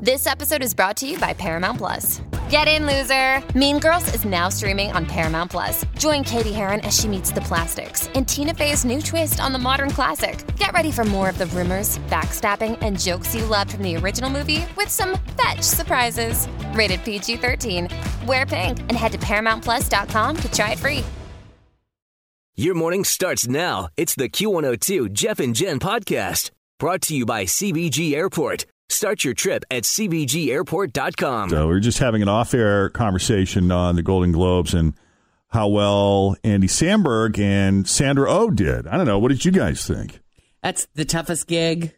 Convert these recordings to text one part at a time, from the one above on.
This episode is brought to you by Paramount Plus. Get in, loser! Mean Girls is now streaming on Paramount Plus. Join Cady Heron as she meets the plastics in Tina Fey's new twist on the modern classic. Get ready for more of the rumors, backstabbing, and jokes you loved from the original movie with some fetch surprises. Rated PG 13. Wear pink and head to ParamountPlus.com to try it free. Your morning starts now. It's the Q102 Jeff and Jen podcast brought to you by CVG Airport. Start your trip at CVGAirport.com. So we are just having an off-air conversation on the Golden Globes and how well Andy Samberg and Sandra O oh did. I don't know. What did you guys think? That's the toughest gig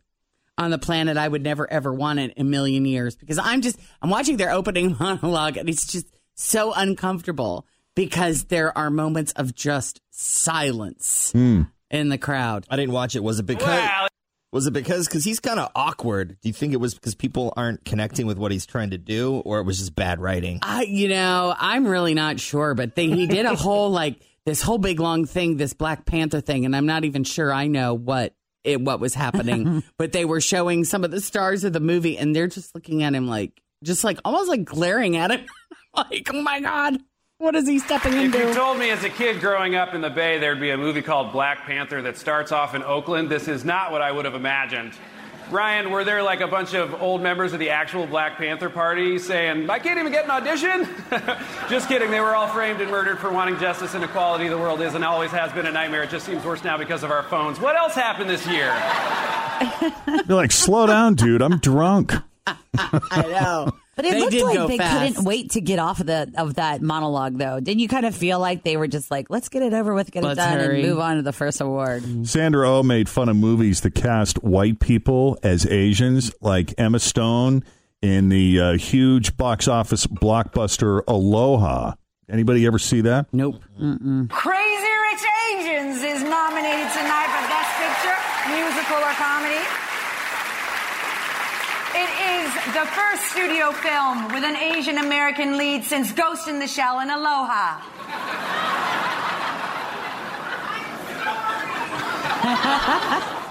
on the planet I would never ever want it in a million years because I'm just I'm watching their opening monologue and it's just so uncomfortable because there are moments of just silence mm. in the crowd. I didn't watch it. Was it because well, was it because because he's kind of awkward? Do you think it was because people aren't connecting with what he's trying to do, or it was just bad writing? I, you know, I'm really not sure, but they, he did a whole like this whole big long thing, this Black Panther thing, and I'm not even sure I know what it what was happening. but they were showing some of the stars of the movie, and they're just looking at him like, just like almost like glaring at him, like, oh my god. What is he stepping into? If you told me as a kid growing up in the Bay there'd be a movie called Black Panther that starts off in Oakland, this is not what I would have imagined. Ryan, were there like a bunch of old members of the actual Black Panther Party saying, I can't even get an audition? just kidding. They were all framed and murdered for wanting justice and equality. The world is and always has been a nightmare. It just seems worse now because of our phones. What else happened this year? You're like, slow down, dude. I'm drunk. I know. But it They looked like they fast. couldn't wait to get off of the of that monologue, though. Didn't you kind of feel like they were just like, "Let's get it over with, get Let's it done, hurry. and move on to the first award"? Sandra O oh made fun of movies that cast white people as Asians, like Emma Stone in the uh, huge box office blockbuster Aloha. Anybody ever see that? Nope. Crazy Rich Asians is nominated tonight for Best Picture, Musical or Comedy. It is the first studio film with an Asian American lead since Ghost in the Shell and Aloha.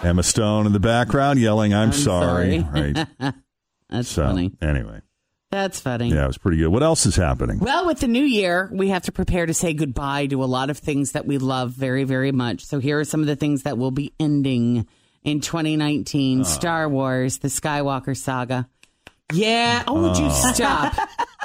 Emma Stone in the background yelling, "I'm, I'm sorry." sorry. Right. That's So funny. anyway, That's funny. yeah, it was pretty good. What else is happening? Well, with the new year, we have to prepare to say goodbye to a lot of things that we love very, very much. So here are some of the things that will be ending in 2019 Star Wars, the Skywalker saga. Yeah. Oh, would you oh. stop?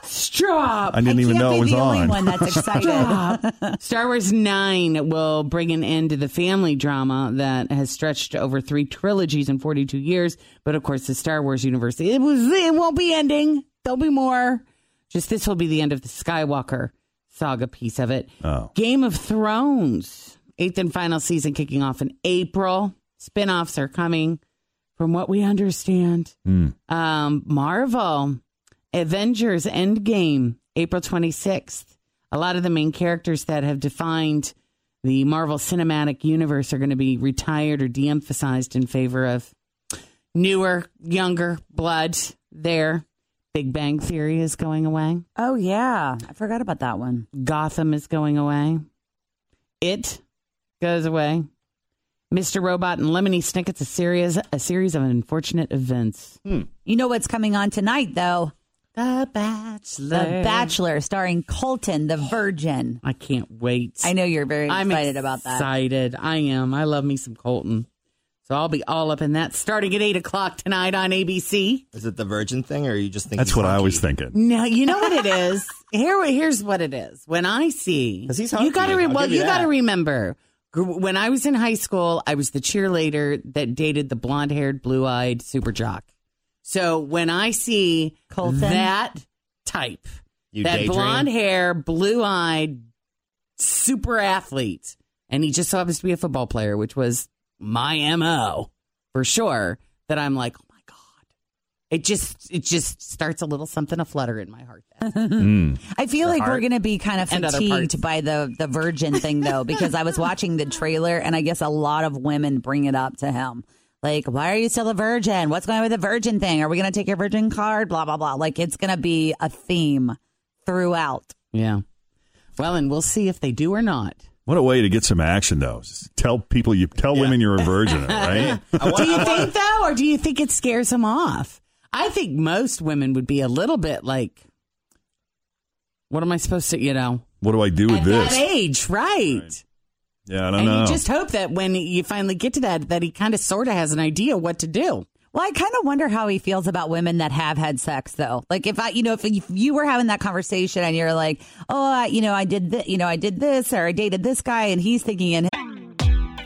Stop. I didn't even know it was the only on. one that's excited. Star Wars 9 will bring an end to the family drama that has stretched over three trilogies in 42 years. But of course, the Star Wars universe, it, was, it won't be ending. There'll be more. Just this will be the end of the Skywalker saga piece of it. Oh. Game of Thrones, eighth and final season kicking off in April. Spinoffs are coming, from what we understand. Um, Marvel, Avengers Endgame, April 26th. A lot of the main characters that have defined the Marvel Cinematic Universe are going to be retired or de emphasized in favor of newer, younger blood there. Big Bang Theory is going away. oh yeah, I forgot about that one. Gotham is going away. It goes away. Mr. Robot and Lemony Snicket's a series a series of unfortunate events. Hmm. You know what's coming on tonight, though? The Bachelor. The Bachelor, starring Colton, the Virgin. I can't wait. I know you're very I'm excited about that. Excited. I am. I love me some Colton. So I'll be all up in that starting at eight o'clock tonight on ABC. Is it the Virgin thing, or are you just thinking? That's what I was thinking. No, you know what it is. Here, here's what it is. When I see, 'Cause he's you got to re- well, you you got to remember gr- when I was in high school, I was the cheerleader that dated the blonde-haired, blue-eyed super jock. So when I see Colton? that type, You that daydream? blonde hair, blue-eyed, super athlete, and he just so happens to be a football player, which was my mo for sure. That I'm like, my god, it just it just starts a little something a flutter in my heart. Then. Mm. I feel like we're heart going to be kind of and other parts. fatigued by the the Virgin thing, though, because I was watching the trailer, and I guess a lot of women bring it up to him. Like, why are you still a virgin? What's going on with the virgin thing? Are we going to take your virgin card? Blah blah blah. Like, it's going to be a theme throughout. yeah. Well, and we'll see if they do or not. What a way to get some action, though. Just tell people you tell women you're a virgin, right? do you think though, or do you think it scares them off? I think most women would be a little bit like, what am I supposed to, you know, What do I do with at this? that age, right? Yeah, I don't know. And know. you just hope that when you finally get to that, that he kind of sort of has an idea what to do. Well, I kind of wonder how he feels about women that have had sex, though. Like if I, you know, if, if you were having that conversation and you're like, oh, I, you know, I did this, you know, I did this or I dated this guy, and he's thinking in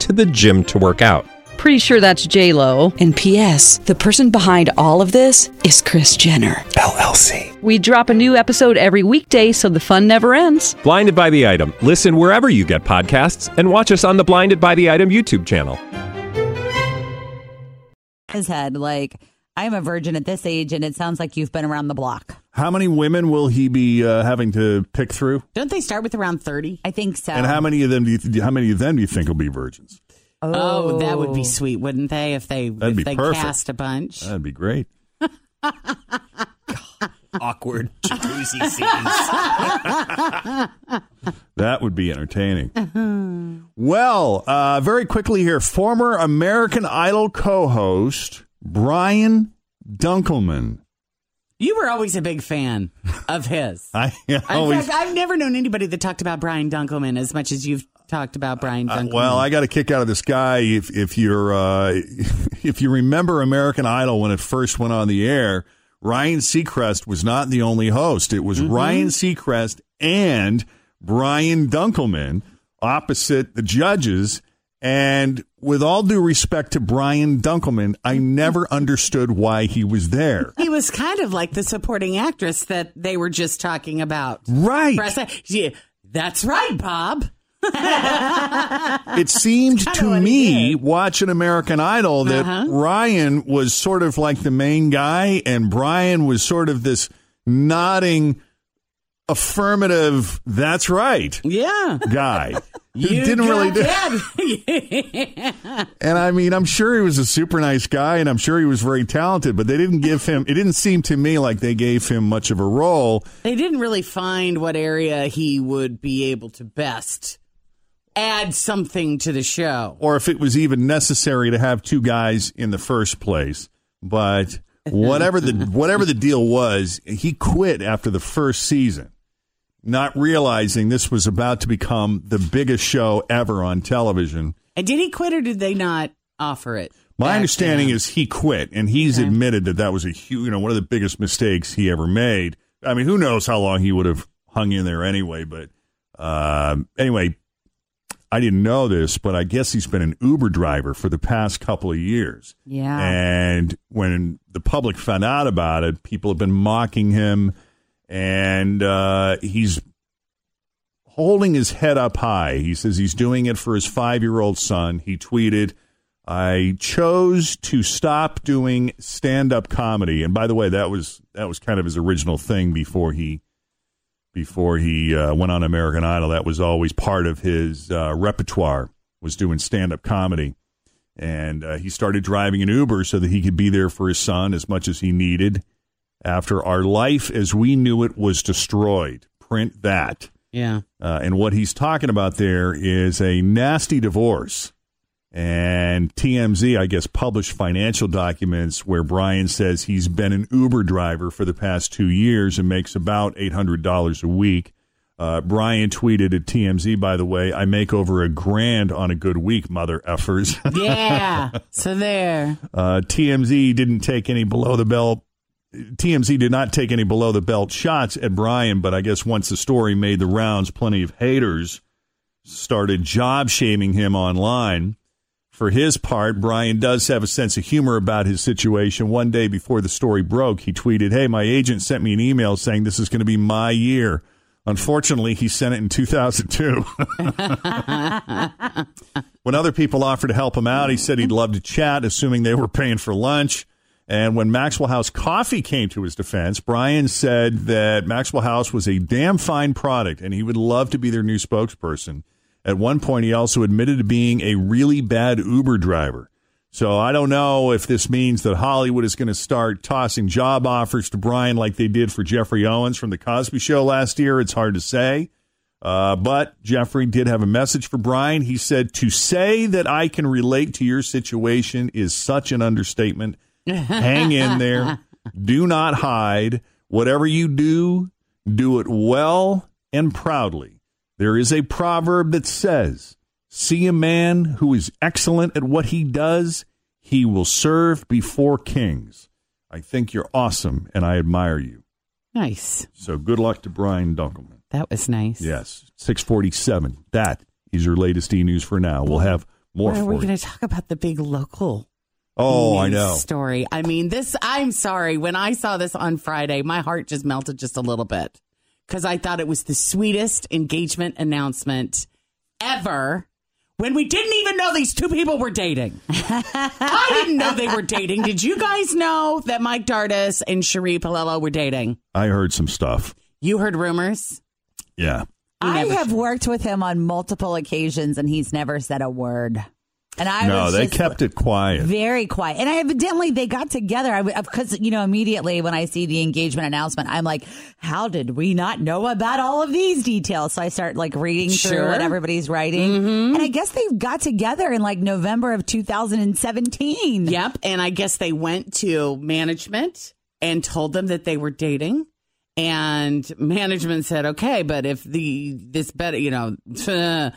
to the gym to work out. Pretty sure that's J Lo. And P.S. The person behind all of this is Kris Jenner LLC. We drop a new episode every weekday, so the fun never ends. Blinded by the item. Listen wherever you get podcasts, and watch us on the Blinded by the Item YouTube channel. his head, like, I'm a virgin at this age, and it sounds like you've been around the block. How many women will he be uh, having to pick through? Don't they start with around 30? I think so. And how many of them do you th- how many of them do you think will be virgins? Oh, that would be sweet, wouldn't they? If they That'd if be they perfect. cast a bunch. That'd be great. Awkward jacuzzi scenes. That would be entertaining. well, uh, very quickly here, former American Idol co-host Brian Dunkleman. You were always a big fan of his. I In always fact, I've never known anybody that talked about Brian Dunkleman as much as you've talked about Brian Uh, Dunkleman. well, I got a kick out of this guy. If if you're uh, if you remember American Idol when it first went on the air, Ryan Seacrest was not the only host. It was Ryan Seacrest and Brian Dunkleman opposite the judges. And with all due respect to Brian Dunkleman, I never understood why he was there. he was kind of like the supporting actress that they were just talking about. Right. Yeah, that's right, Bob. it seemed to me watching American Idol that Uh-huh. Ryan was sort of like the main guy and Brian was sort of this nodding affirmative that's right Yeah. guy You didn't really do got and I mean I'm sure he was a super nice guy and I'm sure he was very talented but they didn't give him it didn't seem to me like they gave him much of a role They didn't really find what area he would be able to best add something to the show. or if it was even necessary to have two guys in the first place. But whatever the whatever the deal was, he quit after the first season, not realizing this was about to become the biggest show ever on television. And did he quit or did they not offer it? My understanding is he quit, and he's Okay. admitted that that was a huge, you know, one of the biggest mistakes he ever made. I mean, who knows how long he would have hung in there anyway? But um, anyway, I didn't know this, but I guess he's been an Uber driver for the past couple of years. Yeah. And when the public found out about it, people have been mocking him, and uh, he's holding his head up high. He says he's doing it for his five year old son. He tweeted, I chose to stop doing stand up comedy. And by the way, that was that was kind of his original thing before he before he uh, went on American Idol. That was always part of his uh, repertoire was doing stand up comedy. And uh, he started driving an Uber so that he could be there for his son as much as he needed. After our life as we knew it was destroyed, print that. Yeah. Uh, and what he's talking about there is a nasty divorce. And TMZ, I guess, published financial documents where Brian says he's been an Uber driver for the past two years and makes about $800 a week. Uh, Brian tweeted at TMZ, by the way, I make over a grand on a good week, mother effers. Yeah. so there. Uh, TMZ didn't take any below the belt. TMZ did not take any below the belt shots at Brian, but I guess once the story made the rounds, plenty of haters started job shaming him online. For his part, Brian does have a sense of humor about his situation. One day before the story broke, he tweeted, Hey, my agent sent me an email saying this is going to be my year. Unfortunately, he sent it in 2002. when other people offered to help him out, he said he'd love to chat, assuming they were paying for lunch. And when Maxwell House Coffee came to his defense, Brian said that Maxwell House was a damn fine product and he would love to be their new spokesperson. At one point, he also admitted to being a really bad Uber driver. So I don't know if this means that Hollywood is going to start tossing job offers to Brian like they did for Geoffrey Owens from The Cosby Show last year. It's hard to say. Uh, but Geoffrey did have a message for Brian. He said, To say that I can relate to your situation is such an understatement. Hang in there. Do not hide. Whatever you do, do it well and proudly. There is a proverb that says, See a man who is excellent at what he does, he will serve before kings. I think you're awesome and I admire you. Nice. So good luck to Brian Dunkleman. That was nice. Yes, 647. That is your latest e news for now. We'll have more Where are we you. going to talk about the big local Oh, I know. story? I mean, this, I'm sorry. When I saw this on Friday, my heart just melted just a little bit because I thought it was the sweetest engagement announcement ever when we didn't even know these two people were dating. I didn't know they were dating. Did you guys know that Mike Dardis and Sheree Paolello were dating? I heard some stuff. You heard rumors? Yeah. I have worked with him on multiple occasions, and he's never said a word. And I no, was they kept it quiet. very quiet. And I evidently they got together. I because you know immediately when I see the engagement announcement, I'm like, how did we not know about all of these details? So I start like reading through Sure. what everybody's writing, mm-hmm. and I guess they got together in like November of 2017. Yep. And I guess they went to management and told them that they were dating. And management said, okay, but if the, this better, you know,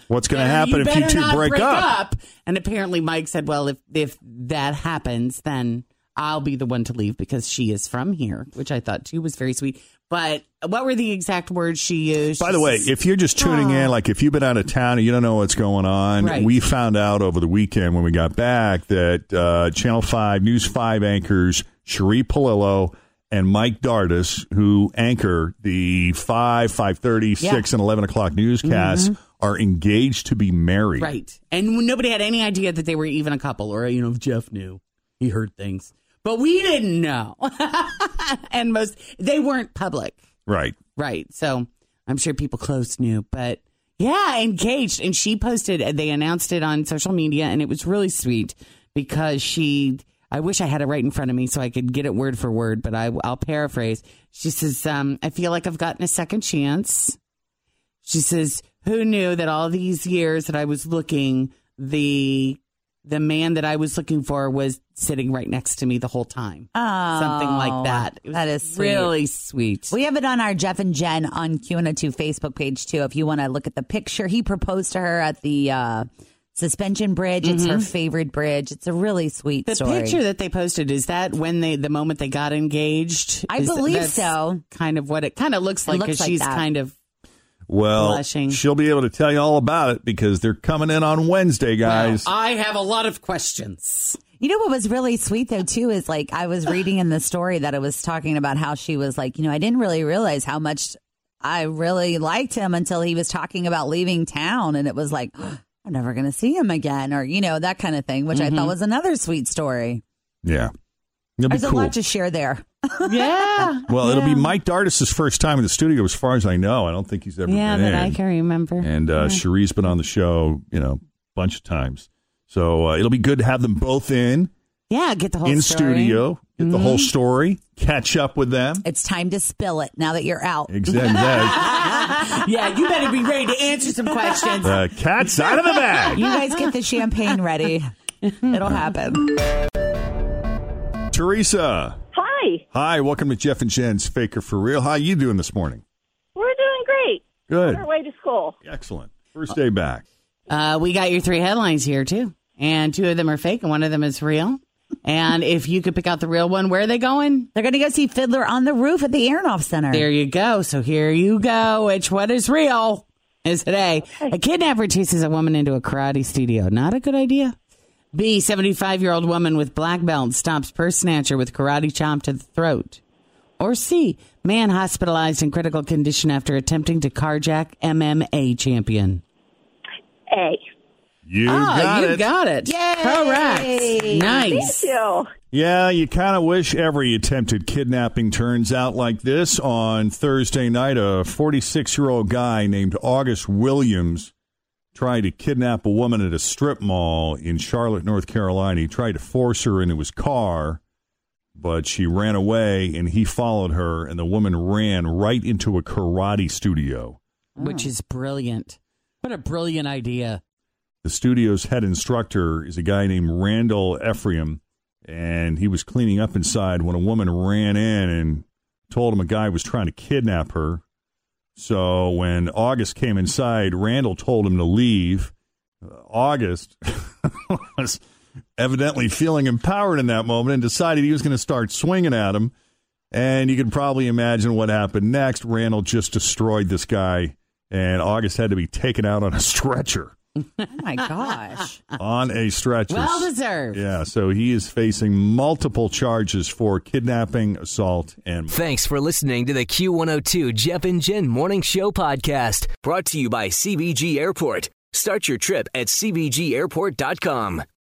What's gonna happen if you two not break up? And apparently Mike said, well, if, if that happens, then I'll be the one to leave because she is from here, which I thought too was very sweet. But what were the exact words she used? By the way, if you're just tuning in, like if you've been out of town and you don't know what's going on, Right. we found out over the weekend when we got back that uh, Channel 5, News 5 anchors Sheree Paolello and Mike Dardis, who anchor the 5, 5.30, Yeah. 6, and 11 o'clock newscasts, Mhm. are engaged to be married. Right. And nobody had any idea that they were even a couple, or, you know, Jeff knew. He heard things. But we didn't know. and most, they weren't public. Right. Right. So I'm sure people close knew. But yeah, engaged. And she posted, they announced it on social media, and it was really sweet because she, I wish I had it right in front of me so I could get it word for word, but I, I'll paraphrase. She says, um, I feel like I've gotten a second chance. She says, "Who knew that all these years that I was looking, the the man that I was looking for was sitting right next to me the whole time, something like that. It was That is sweet. really sweet. We have it on our Jeff and Jen on Q and A two Facebook page too. If you want to look at the picture, he proposed to her at the uh, suspension bridge. It's her Mhm. favorite bridge. It's a really sweet The story. picture that they posted is that when they the moment they got engaged. I Is- believe that's so. Kind of what it kind of looks like because like she's that. kind of Well, Blushing. she'll be able to tell you all about it because they're coming in on Wednesday, guys. I have a lot of questions. You know what was really sweet though too is like I was reading in the story that it was talking about how she was like, you know, I didn't really realize how much I really liked him until he was talking about leaving town and it was like I'm never going to see him again or you know that kind of thing, which I Mhm. thought was another sweet story. yeah. It'll be There's cool. a lot to share there. Yeah. Well, it'll be Mike Dardis' first time in the studio, as far as I know. I don't think he's ever Yeah, been that I in. can remember. And uh, Yeah. Sheree's been on the show, you know, a bunch of times. So uh, it'll be good to have them both in Yeah, get the whole in story. studio, get the whole Mhm. story, catch up with them. It's time to spill it now that you're out. Exactly. yeah, you better be ready to answer some questions. The cat's out of the bag. You guys get the champagne ready. It'll happen. Teresa. Hi, Hi, welcome to Jeff and Jen's Faker for Real. How you doing this morning? we're doing great. Good. On our way to school. Excellent. First day back. Uh, we got your three headlines here too, and two of them are fake, and one of them is real. And if you could pick out the real one, where are they going? They're going to go see Fiddler on the Roof at the Aronoff Center. There you go. So here you go. Which one is real is today. A A kidnapper chases a woman into a karate studio. Not a good idea. B, 75 year old woman with black belt stops purse snatcher with karate chop to the throat. Or C, man hospitalized in critical condition after attempting to carjack MMA champion. A. You oh, got you it. got it. Yay! Correct. Nice. Thank you. Yeah, you kind of wish every attempted kidnapping turns out like this. On Thursday night, a 46 year old guy named August Williams tried to kidnap a woman at a strip mall in Charlotte, North Carolina. He tried to force her into his car, but she ran away and he followed her, and the woman ran right into a karate studio. Which is brilliant. What a brilliant idea. The studio's head instructor is a guy named Randall Ephraim, and he was cleaning up inside when a woman ran in and told him a guy was trying to kidnap her. So when August came inside, Randall told him to leave. Uh, August was evidently feeling empowered in that moment and decided he was going to start swinging at him. And you can probably imagine what happened next. Randall just destroyed this guy, and August had to be taken out on a stretcher Oh my gosh. on a stretcher. Well deserved. Yeah, so he is facing multiple charges for kidnapping, assault, and Thanks for listening to the Q102 Jeff and Jen Morning Show podcast, brought to you by CVG Airport. Start your trip at CVGAirport.com.